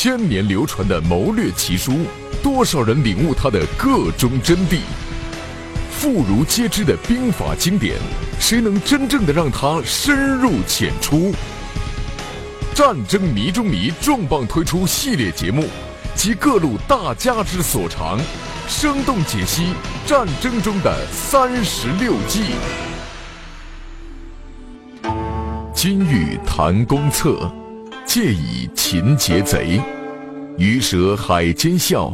千年流传的谋略奇书，多少人领悟它的各中真谛？妇孺皆知的兵法经典，谁能真正的让它深入浅出？战争迷中迷重磅推出系列节目，集各路大家之所长，生动解析战争中的三十六计。金玉谈公策，借以擒劫贼；鱼蛇海间笑，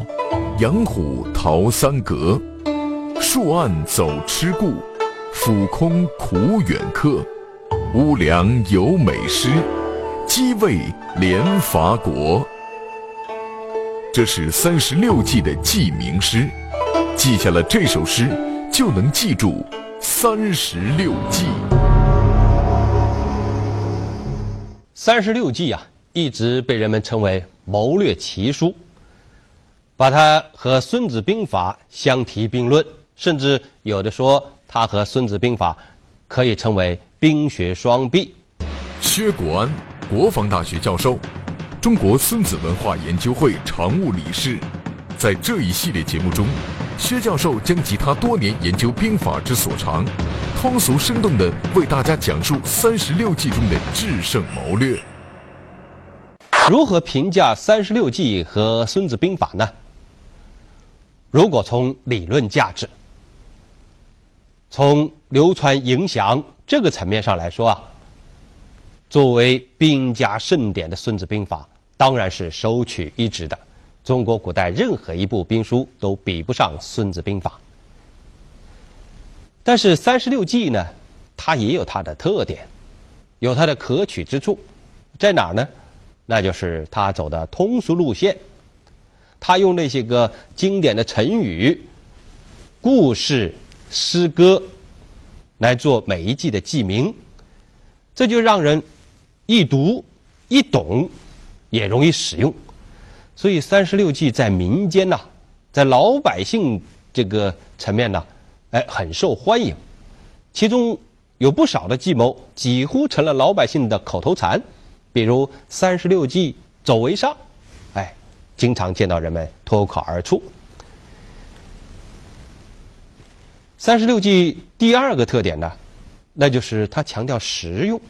养虎逃三阁。树暗走痴故，俯空苦远客。乌梁有美诗。鸡卫连伐国，这是三十六计的记名诗。记下了这首诗，就能记住三十六计。三十六计啊，一直被人们称为谋略奇书，把它和《孙子兵法》相提并论，甚至有的说它和《孙子兵法》可以称为兵学双璧。薛国安。国防大学教授，中国孙子文化研究会常务理事，在这一系列节目中，薛教授将集他多年研究兵法之所长，通俗生动地为大家讲述三十六计中的制胜谋略。如何评价三十六计和孙子兵法呢？如果从理论价值、从流传影响这个层面上来说啊。作为兵家盛典的《孙子兵法》，当然是首屈一指的。中国古代任何一部兵书都比不上《孙子兵法》。但是三十六计呢，它也有它的特点，有它的可取之处，在哪儿呢？那就是它走的通俗路线，它用那些个经典的成语、故事、诗歌来做每一计的记名，这就让人。易读、易懂，也容易使用，所以三十六计在民间呐，在老百姓这个层面呢，哎，很受欢迎。其中有不少的计谋几乎成了老百姓的口头禅，比如“三十六计，走为上”，哎，经常见到人们脱口而出。三十六计第二个特点呢，那就是它强调实用，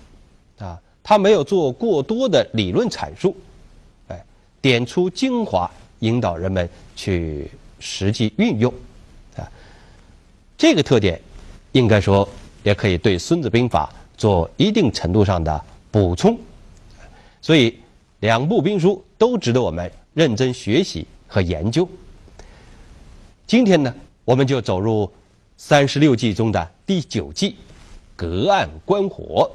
啊。他没有做过多的理论阐述，点出精华，引导人们去实际运用，啊，这个特点，应该说也可以对《孙子兵法》做一定程度上的补充，所以两部兵书都值得我们认真学习和研究。今天呢，我们就走入三十六计中的第九计——隔岸观火。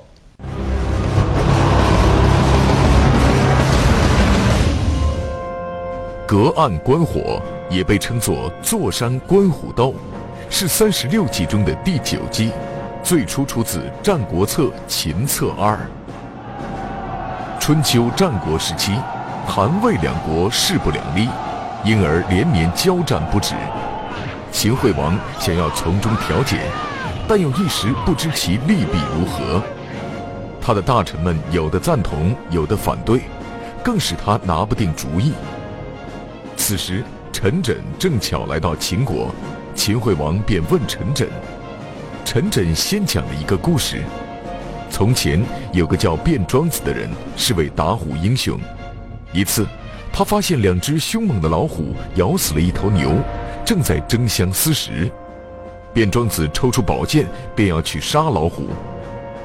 隔岸观火也被称作坐山观虎斗，是三十六计中的第九计，最初出自《战国策·秦策二》。春秋战国时期，韩魏两国势不两立，因而连年交战不止。秦惠王想要从中调解，但又一时不知其利弊如何。他的大臣们有的赞同，有的反对，更使他拿不定主意。此时，陈轸正巧来到秦国，秦惠王便问陈轸。陈轸先讲了一个故事：从前有个叫卞庄子的人，是位打虎英雄。一次，他发现两只凶猛的老虎咬死了一头牛，正在争相撕食。卞庄子抽出宝剑，便要去杀老虎。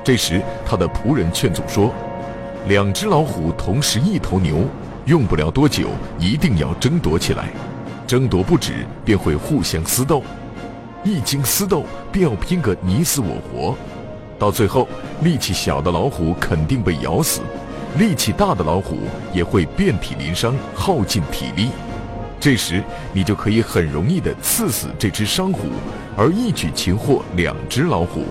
这时，他的仆人劝阻说：“两只老虎同时一头牛。”用不了多久，一定要争夺起来，争夺不止，便会互相厮斗，一经厮斗，便要拼个你死我活，到最后，力气小的老虎肯定被咬死，力气大的老虎也会遍体鳞伤，耗尽体力。这时，你就可以很容易地刺死这只伤虎，而一举擒获两只老虎。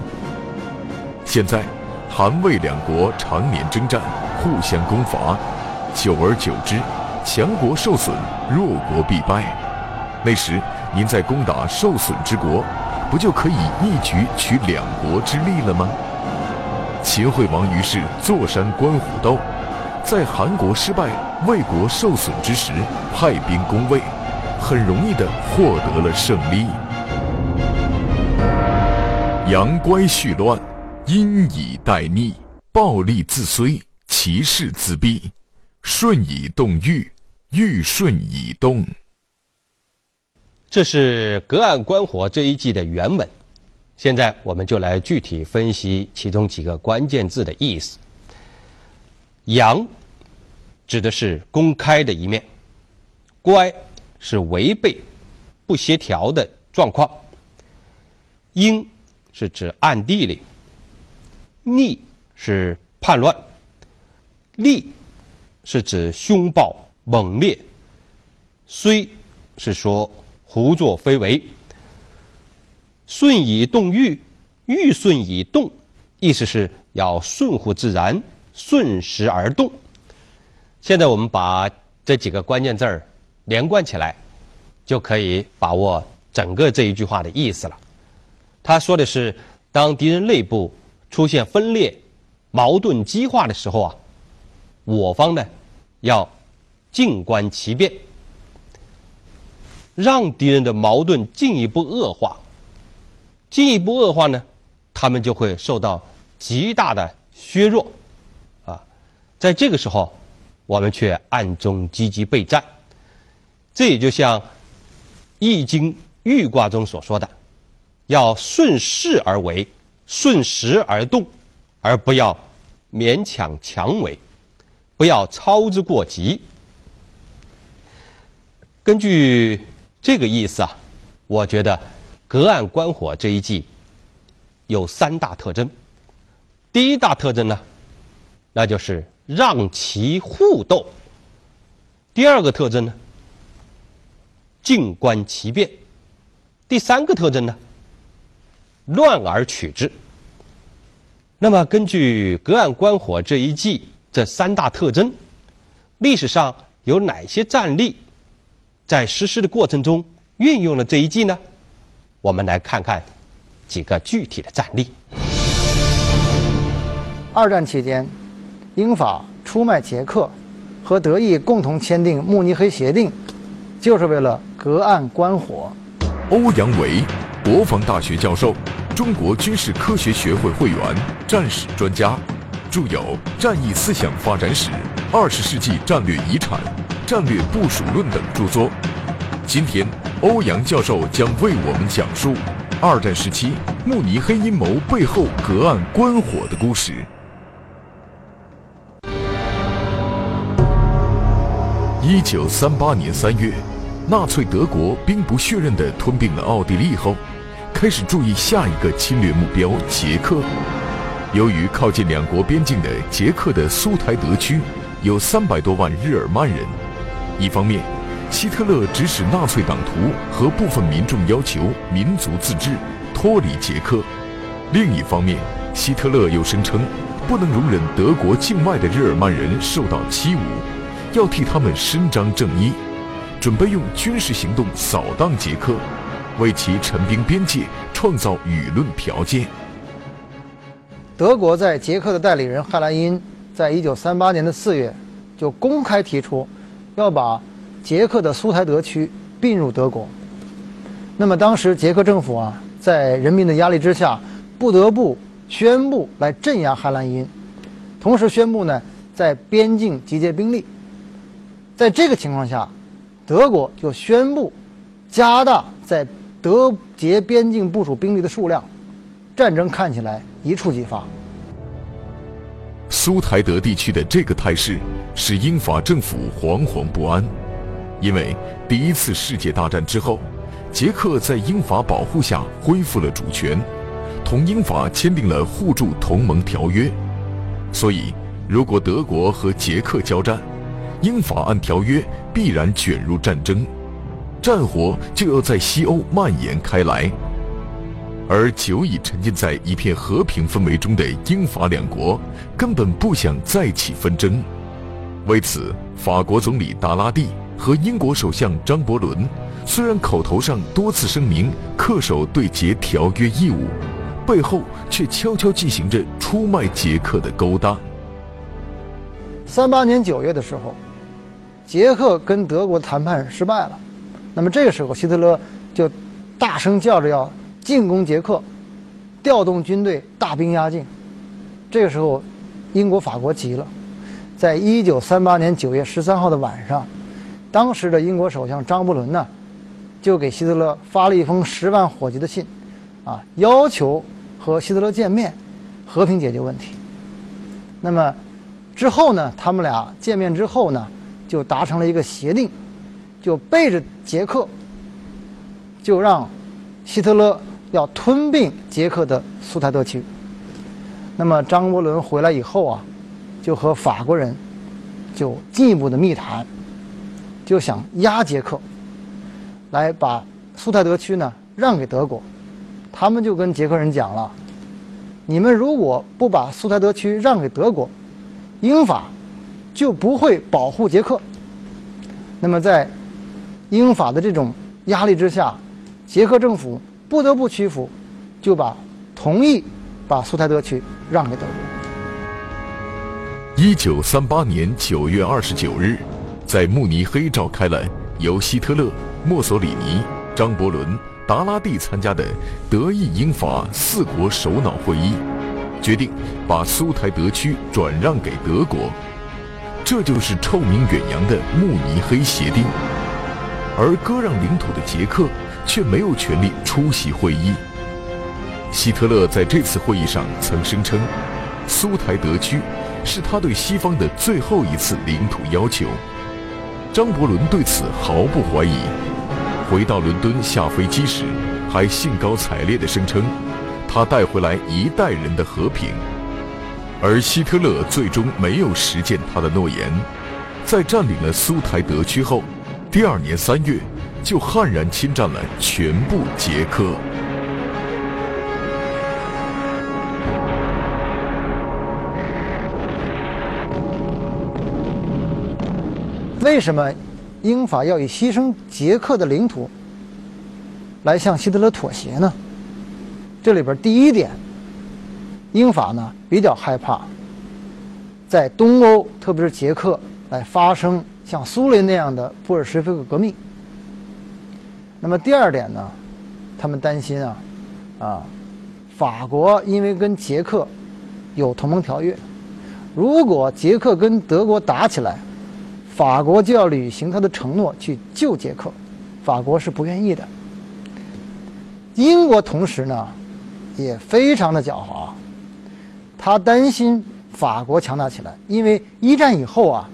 现在，韩魏两国常年征战，互相攻伐。久而久之，强国受损，弱国必败。那时，您在攻打受损之国，不就可以一举取两国之利了吗？秦惠王于是坐山观虎斗，在韩国失败、魏国受损之时，派兵攻魏，很容易的获得了胜利。阳乖续乱，阴以待逆，暴力自衰，其势自毙。顺以动欲，欲顺以动。这是《隔岸观火》这一季的原文。现在我们就来具体分析其中几个关键字的意思。阳指的是公开的一面，乖是违背、不协调的状况，阴是指暗地里，逆是叛乱，利是指凶暴猛烈，虽是说胡作非为。顺以动欲，欲顺以动，意思是要顺乎自然，顺时而动。现在我们把这几个关键字儿连贯起来，就可以把握整个这一句话的意思了。他说的是，当敌人内部出现分裂、矛盾激化的时候啊，我方呢要静观其变，让敌人的矛盾进一步恶化。进一步恶化呢，他们就会受到极大的削弱，啊，在这个时候，我们却暗中积极备战。这也就像《易经》豫卦中所说的，要顺势而为，顺时而动，而不要勉强强为，不要操之过急。根据这个意思啊，我觉得。隔岸观火这一季有三大特征。第一大特征呢，那就是让其互斗；第二个特征呢，静观其变；第三个特征呢，乱而取之。那么，根据隔岸观火这一季这三大特征，历史上有哪些战例在实施的过程中运用了这一计呢？我们来看看几个具体的战例。二战期间，英法出卖捷克，和德意共同签订《慕尼黑协定》，就是为了隔岸观火。欧阳维，国防大学教授，中国军事科学学会会员，战史专家，著有《战役思想发展史》《二十世纪战略遗产》《战略部署论》等著作。今天。欧阳教授将为我们讲述二战时期慕尼黑阴谋背后隔岸观火的故事。一九三八年三月，纳粹德国兵不血刃地吞并了奥地利后，开始注意下一个侵略目标——捷克。由于靠近两国边境的捷克的苏台德区有三百多万日耳曼人，一方面。希特勒指使纳粹党徒和部分民众要求民族自治，脱离捷克。另一方面，希特勒又声称不能容忍德国境外的日耳曼人受到欺侮，要替他们伸张正义，准备用军事行动扫荡捷克，为其陈兵边界创造舆论条件。德国在捷克的代理人汉兰因，在一九三八年的四月，就公开提出要把。捷克的苏台德区并入德国，那么当时捷克政府啊，在人民的压力之下，不得不宣布来镇压汉兰因，同时宣布呢，在边境集结兵力。在这个情况下，德国就宣布加大在德捷边境部署兵力的数量，战争看起来一触即发。苏台德地区的这个态势使英法政府惶惶不安。因为第一次世界大战之后，捷克在英法保护下恢复了主权，同英法签订了互助同盟条约，所以如果德国和捷克交战，英法按条约必然卷入战争，战火就要在西欧蔓延开来，而久已沉浸在一片和平氛围中的英法两国根本不想再起纷争，为此，法国总理达拉蒂。和英国首相张伯伦虽然口头上多次声明恪守对捷条约义务，背后却悄悄进行着出卖捷克的勾当。三八年九月的时候，捷克跟德国谈判失败了，那么这个时候希特勒就大声叫着要进攻捷克，调动军队大兵压境。这个时候，英国、法国急了，在一九三八年九月十三号的晚上，当时的英国首相张伯伦呢，就给希特勒发了一封十万火急的信，啊，要求和希特勒见面，和平解决问题。那么之后呢，他们俩见面之后呢，就达成了一个协定，就背着捷克，就让希特勒要吞并捷克的苏台德区。那么张伯伦回来以后啊，就和法国人就进一步的密谈，就想压捷克，来把苏台德区呢让给德国。他们就跟捷克人讲了：你们如果不把苏台德区让给德国，英法就不会保护捷克。那么在英法的这种压力之下，捷克政府不得不屈服，就把同意把苏台德区让给德国。一九三八年九月二十九日，在慕尼黑召开了由希特勒、墨索里尼、张伯伦、达拉蒂参加的德意英法四国首脑会议，决定把苏台德区转让给德国，这就是臭名远扬的慕尼黑协定。而割让领土的捷克却没有权利出席会议。希特勒在这次会议上曾声称，苏台德区是他对西方的最后一次领土要求。张伯伦对此毫不怀疑，回到伦敦下飞机时，还兴高采烈地声称，他带回来一代人的和平。而希特勒最终没有实践他的诺言，在占领了苏台德区后，第二年三月就悍然侵占了全部捷克。为什么英法要以牺牲捷克的领土来向希特勒妥协呢？这里边第一点，英法呢比较害怕在东欧，特别是捷克来发生像苏联那样的布尔什维克革命。那么第二点呢，他们担心啊，啊，法国因为跟捷克有同盟条约，如果捷克跟德国打起来。法国就要履行他的承诺去救捷克，法国是不愿意的。英国同时呢，也非常的狡猾，他担心法国强大起来，因为一战以后啊，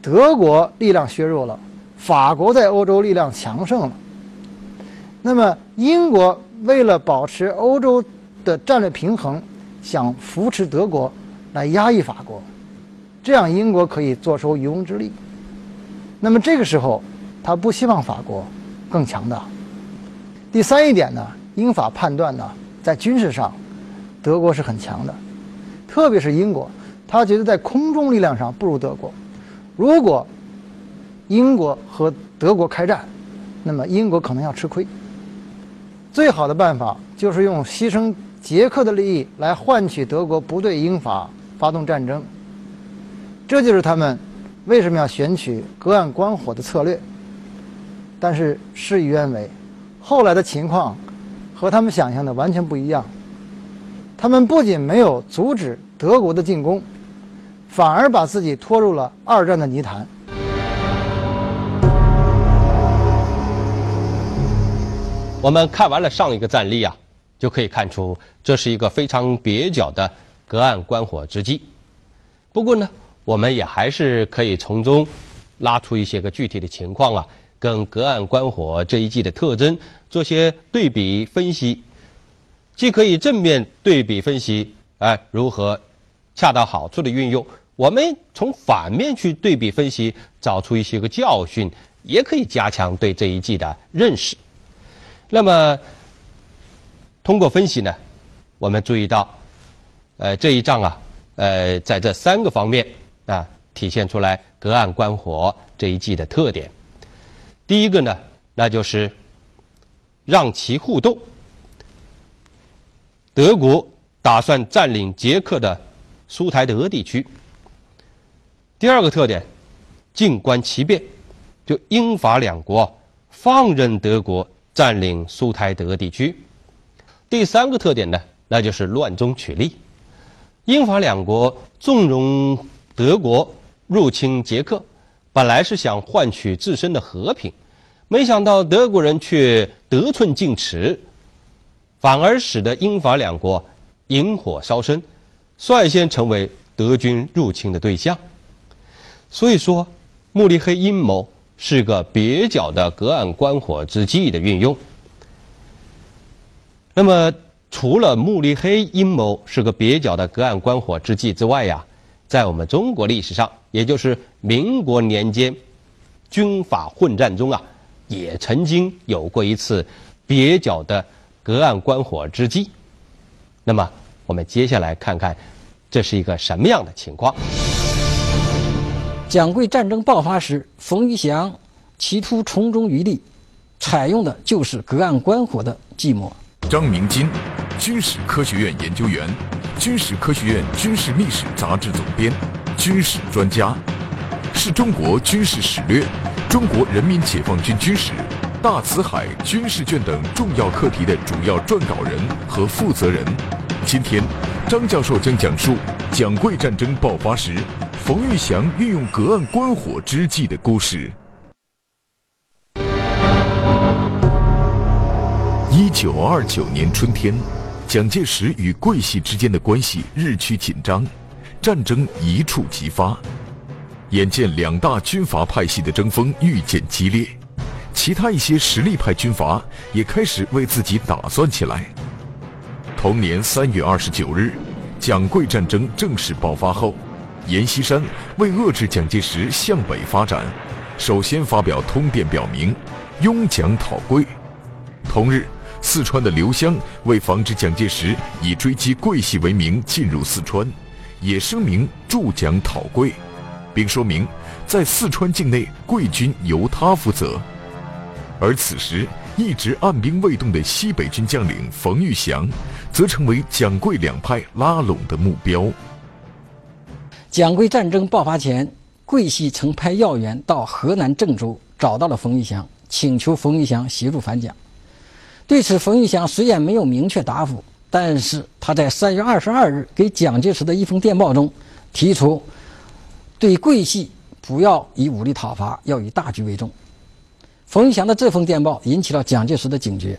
德国力量削弱了，法国在欧洲力量强盛了。那么英国为了保持欧洲的战略平衡，想扶持德国来压抑法国，这样英国可以坐收渔翁之利。那么这个时候，他不希望法国更强大。第三一点呢，英法判断呢，在军事上，德国是很强的，特别是英国，他觉得在空中力量上不如德国。如果英国和德国开战，那么英国可能要吃亏。最好的办法就是用牺牲捷克的利益来换取德国不对英法发动战争。这就是他们。为什么要选取隔岸观火的策略？但是事与愿违，后来的情况和他们想象的完全不一样。他们不仅没有阻止德国的进攻，反而把自己拖入了二战的泥潭。我们看完了上一个战例啊，就可以看出这是一个非常蹩脚的隔岸观火之计。不过呢。我们也还是可以从中拉出一些个具体的情况啊，跟隔岸观火这一季的特征做些对比分析，既可以正面对比分析，哎，如何恰到好处的运用；我们从反面去对比分析，找出一些个教训，也可以加强对这一季的认识。那么，通过分析呢，我们注意到，呃，这一仗啊，呃，在这三个方面。啊，体现出来隔岸观火这一季的特点。第一个呢，那就是让其互动。德国打算占领捷克的苏台德地区。第二个特点，静观其变，就英法两国放任德国占领苏台德地区。第三个特点呢，那就是乱中取利。英法两国纵容德国入侵捷克，本来是想换取自身的和平，没想到德国人却得寸进尺，反而使得英法两国引火烧身，率先成为德军入侵的对象。所以说，慕尼黑阴谋是个蹩脚的隔岸观火之计的运用。那么。除了慕尼黑阴谋是个蹩脚的隔岸观火之计之外呀，在我们中国历史上，也就是民国年间，军阀混战中啊，也曾经有过一次蹩脚的隔岸观火之计。那么，我们接下来看看，这是一个什么样的情况？蒋桂战争爆发时，冯玉祥企图从中渔利，采用的就是隔岸观火的计谋。张明金。军事科学院研究员，军事科学院军事历史杂志总编，军事专家，是中国军事史略、中国人民解放军军史、大辞海军事卷等重要课题的主要撰稿人和负责人。今天，张教授将讲述蒋桂战争爆发时，冯玉祥运用隔岸观火之计的故事。一九二九年春天。蒋介石与桂系之间的关系日趋紧张，战争一触即发。眼见两大军阀派系的争锋愈见激烈，其他一些实力派军阀也开始为自己打算起来。同年三月二十九日，蒋桂战争正式爆发后，阎锡山为遏制蒋介石向北发展，首先发表通电表明，拥蒋讨桂。同日。四川的刘湘为防止蒋介石以追击桂系为名进入四川，也声明助蒋讨桂，并说明在四川境内桂军由他负责。而此时一直按兵未动的西北军将领冯玉祥，则成为蒋桂两派拉拢的目标。蒋桂战争爆发前，桂系曾派要员到河南郑州找到了冯玉祥，请求冯玉祥协助反蒋。对此，冯玉祥虽然没有明确答复，但是他在三月二十二日给蒋介石的一封电报中，提出对桂系不要以武力讨伐，要以大局为重。冯玉祥的这封电报引起了蒋介石的警觉。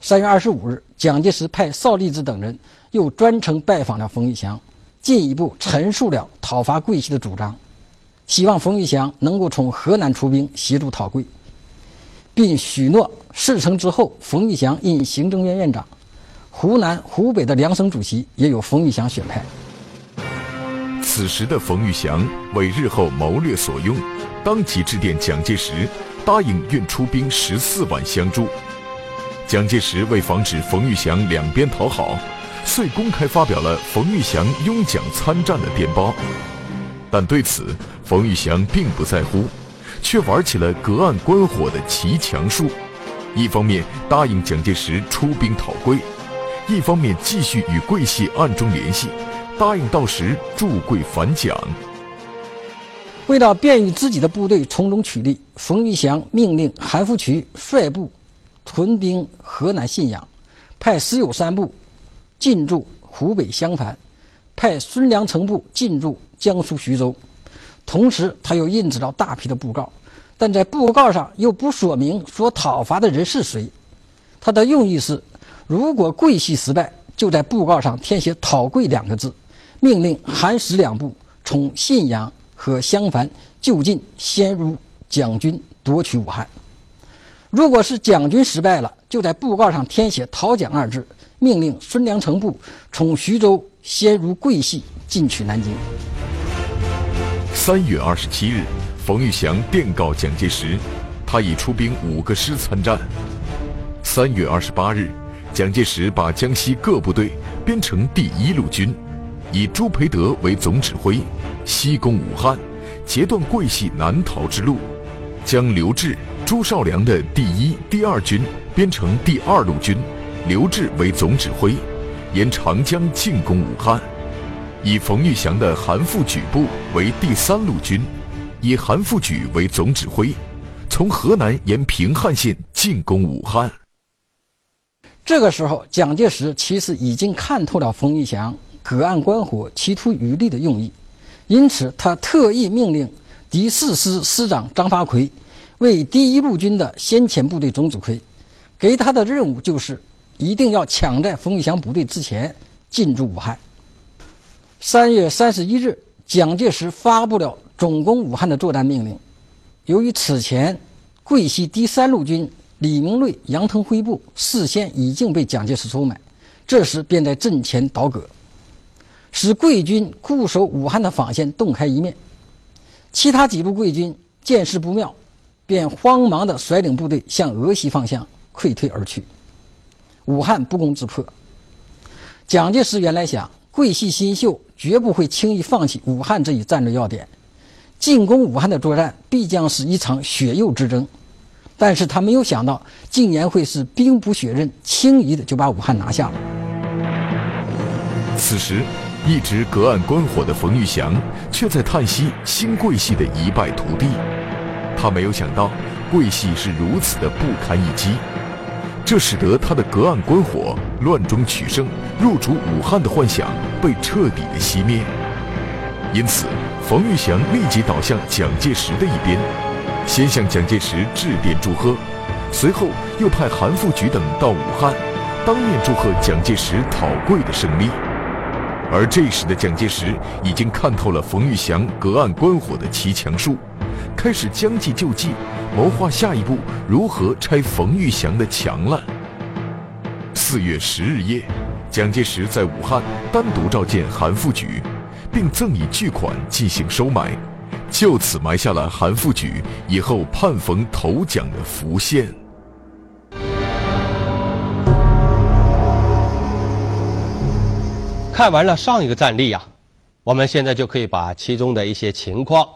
三月二十五日，蒋介石派邵力子等人又专程拜访了冯玉祥，进一步陈述了讨伐桂系的主张，希望冯玉祥能够从河南出兵协助讨桂。并许诺事成之后，冯玉祥任行政院院长，湖南、湖北的两省主席也由冯玉祥选派。此时的冯玉祥为日后谋略所用，当即致电蒋介石，答应愿出兵十四万相助。蒋介石为防止冯玉祥两边讨好，遂公开发表了冯玉祥拥蒋参战的电报。但对此，冯玉祥并不在乎。却玩起了隔岸观火的骑墙术，一方面答应蒋介石出兵讨桂，一方面继续与桂系暗中联系，答应到时助桂反蒋。为了便于自己的部队从中取利，冯玉祥命令韩复渠率部屯兵河南信阳，派石友三部进驻湖北襄樊，派孙良诚部进驻江苏徐州。同时，他又印制了大批的布告，但在布告上又不说明所讨伐的人是谁。他的用意是，如果桂系失败，就在布告上填写“讨桂”两个字，命令韩石两部从信阳和襄樊就近先入蒋军夺取武汉。如果是蒋军失败了，就在布告上填写“讨蒋”二字，命令孙良诚部从徐州先入桂系进取南京。三月二十七日，冯玉祥电告蒋介石，他已出兵五个师参战。三月二十八日，蒋介石把江西各部队编成第一路军，以朱培德为总指挥，西攻武汉，截断桂系南逃之路；将刘峙、朱绍良的第一、第二军编成第二路军，刘峙为总指挥，沿长江进攻武汉。以冯玉祥的韩复榘部为第三路军，以韩复榘为总指挥，从河南沿平汉线进攻武汉。这个时候，蒋介石其实已经看透了冯玉祥隔岸观火、企图渔利的用意，因此他特意命令第四师师长张发奎为第一路军的先遣部队总指挥，给他的任务就是一定要抢在冯玉祥部队之前进驻武汉。三月三十一日，蒋介石发布了总攻武汉的作战命令。由于此前桂系第三路军李明瑞、杨腾辉部事先已经被蒋介石收买，这时便在阵前倒戈，使贵军固守武汉的防线洞开一面。其他几路贵军见势不妙，便慌忙地率领部队向俄西方向溃退而去。武汉不攻自破。蒋介石原来想，桂系新秀。绝不会轻易放弃武汉这一战略要点，进攻武汉的作战必将是一场血肉之争，但是他没有想到，竟然会是兵不血刃，轻易的就把武汉拿下了。此时，一直隔岸观火的冯玉祥却在叹息新桂系的一败涂地，他没有想到桂系是如此的不堪一击。这使得他的隔岸观火、乱中取胜、入主武汉的幻想被彻底的熄灭。因此，冯玉祥立即倒向蒋介石的一边，先向蒋介石致电祝贺，随后又派韩复榘等到武汉，当面祝贺蒋介石讨桂的胜利。而这时的蒋介石已经看透了冯玉祥隔岸观火的骑墙术，开始将计就计。谋划下一步如何拆冯玉祥的墙了。四月十日夜，蒋介石在武汉单独召见韩复榘，并赠以巨款进行收买，就此埋下了韩复榘以后叛冯投蒋的伏线。看完了上一个战例呀，我们现在就可以把其中的一些情况。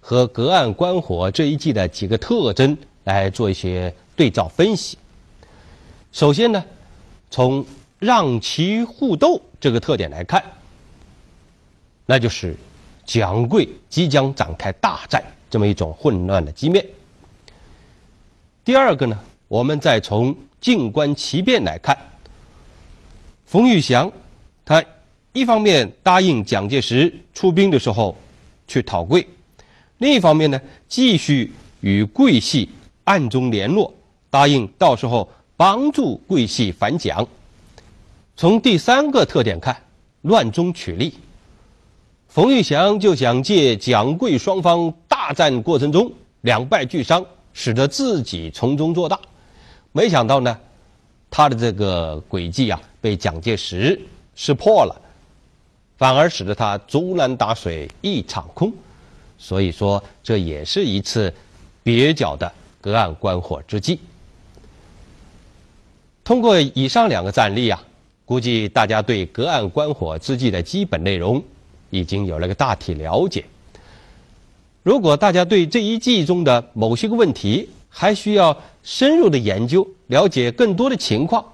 和隔岸观火这一季的几个特征来做一些对照分析。首先呢，从让其互斗这个特点来看，那就是蒋桂即将展开大战这么一种混乱的局面。第二个呢，我们再从静观其变来看，冯玉祥一方面答应蒋介石出兵的时候去讨桂。另一方面呢，继续与桂系暗中联络，答应到时候帮助桂系反蒋。从第三个特点看，乱中取利，冯玉祥就想借蒋桂双方大战过程中两败俱伤，使得自己从中做大。没想到呢，他的这个诡计啊，被蒋介石识破了，反而使得他竹篮打水一场空。所以说，这也是一次蹩脚的隔岸观火之计。通过以上两个战例啊，估计大家对隔岸观火之计的基本内容已经有了个大体了解。如果大家对这一计中的某些个问题还需要深入的研究，了解更多的情况，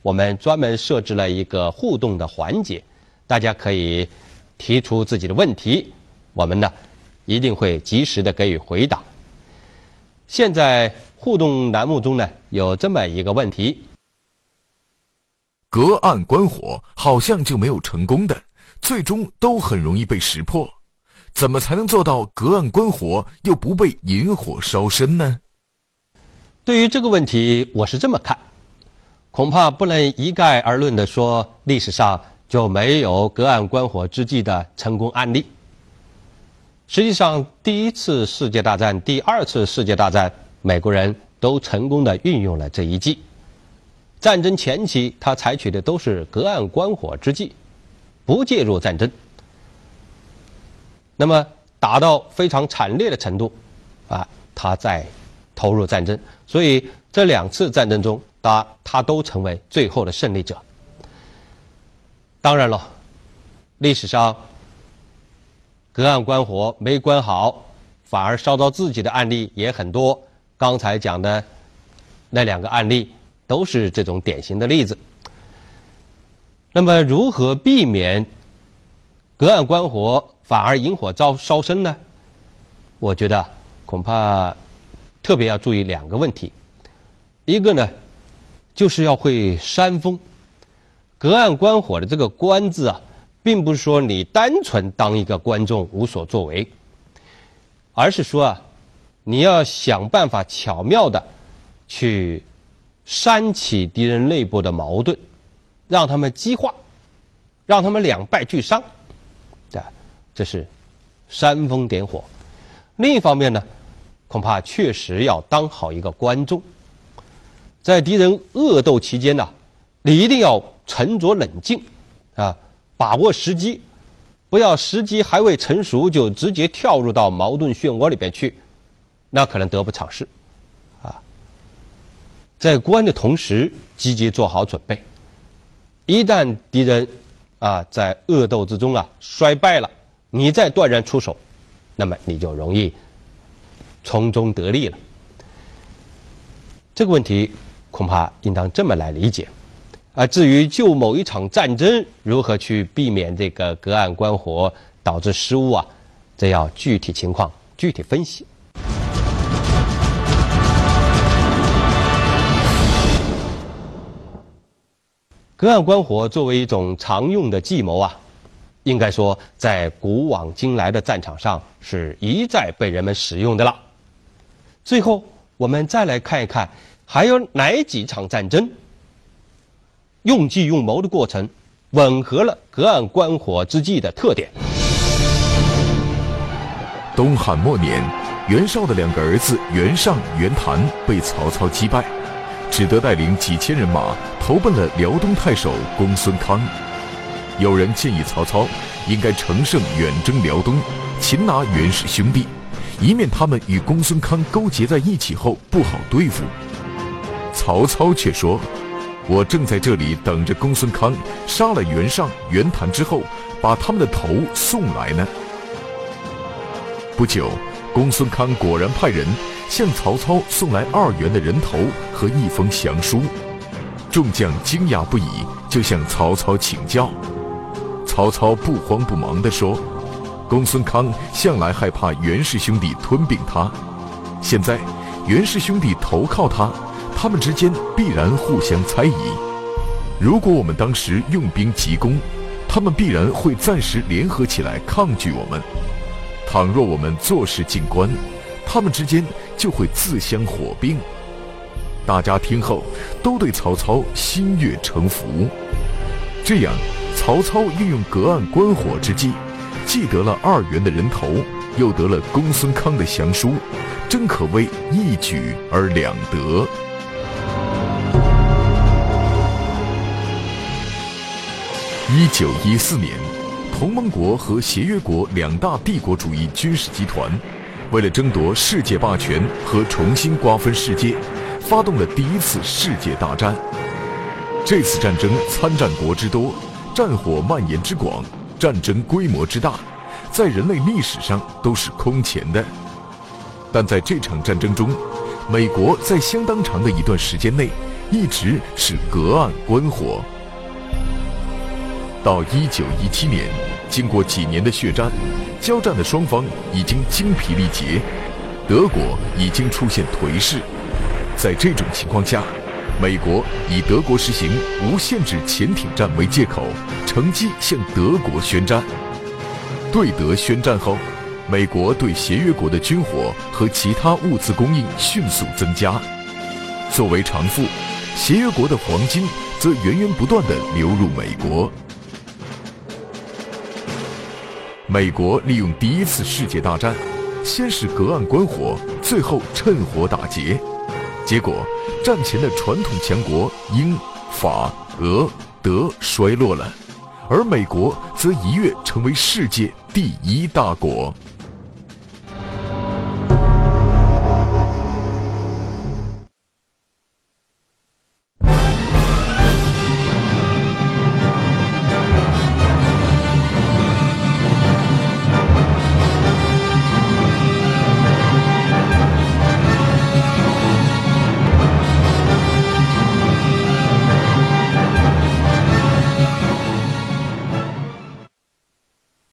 我们专门设置了一个互动的环节，大家可以提出自己的问题，我们呢。一定会及时的给予回答。现在互动栏目中呢，有这么一个问题：隔岸观火好像就没有成功的，最终都很容易被识破。怎么才能做到隔岸观火又不被引火烧身呢？对于这个问题，我是这么看：恐怕不能一概而论的说，历史上就没有隔岸观火之计的成功案例。实际上，第一次世界大战、第二次世界大战，美国人都成功的运用了这一计。战争前期，他采取的都是隔岸观火之计，不介入战争。那么，打到非常惨烈的程度，啊，他再投入战争。所以，这两次战争中，他他都成为最后的胜利者。当然了，历史上。隔岸观火没观好，反而烧到自己的案例也很多。刚才讲的那两个案例都是这种典型的例子。那么，如何避免隔岸观火反而引火烧烧身呢？我觉得恐怕特别要注意两个问题，一个呢就是要会煽风。隔岸观火的这个“观”字啊，并不是说你单纯当一个观众无所作为，而是说啊，你要想办法巧妙的去煽起敌人内部的矛盾，让他们激化，让他们两败俱伤，对，这是煽风点火。另一方面呢，恐怕确实要当好一个观众，在敌人恶斗期间呢，你一定要。沉着冷静，啊，把握时机，不要时机还未成熟就直接跳入到矛盾漩涡里边去，那可能得不偿失，啊，在观的同时积极做好准备，一旦敌人啊在恶斗之中啊衰败了，你再断然出手，那么你就容易从中得利了。这个问题恐怕应当这么来理解。啊，至于就某一场战争如何去避免这个隔岸观火导致失误啊，这要具体情况具体分析。隔岸观火作为一种常用的计谋啊，应该说在古往今来的战场上是一再被人们使用的了。最后，我们再来看一看，还有哪几场战争？用计用谋的过程，吻合了隔岸观火之计的特点。东汉末年，袁绍的两个儿子袁尚、袁谭被曹操击败，只得带领几千人马投奔了辽东太守公孙康。有人建议曹操应该乘胜远征辽东，擒拿袁氏兄弟，以免他们与公孙康勾结在一起后不好对付。曹操却说。我正在这里等着公孙康杀了袁尚、袁谭之后，把他们的头送来呢。不久，公孙康果然派人向曹操送来二袁的人头和一封降书。众将惊讶不已，就向曹操请教。曹操不慌不忙地说：“公孙康向来害怕袁氏兄弟吞并他，现在袁氏兄弟投靠他。”他们之间必然互相猜疑。如果我们当时用兵急攻，他们必然会暂时联合起来抗拒我们；倘若我们坐视静观，他们之间就会自相火并。大家听后都对曹操心悦诚服。这样，曹操运用隔岸观火之计，既得了二袁的人头，又得了公孙康的降书，真可谓一举而两得。一九一四年，同盟国和协约国两大帝国主义军事集团，为了争夺世界霸权和重新瓜分世界，发动了第一次世界大战。这次战争参战国之多，战火蔓延之广，战争规模之大，在人类历史上都是空前的。但在这场战争中，美国在相当长的一段时间内，一直是隔岸观火。到一九一七年，经过几年的血战，交战的双方已经精疲力竭，德国已经出现颓势。在这种情况下，美国以德国实行无限制潜艇战为借口，乘机向德国宣战。对德宣战后，美国对协约国的军火和其他物资供应迅速增加。作为偿付，协约国的黄金则源源不断地流入美国。美国利用第一次世界大战，先是隔岸观火，最后趁火打劫，结果战前的传统强国英、法、俄、德衰落了，而美国则一跃成为世界第一大国。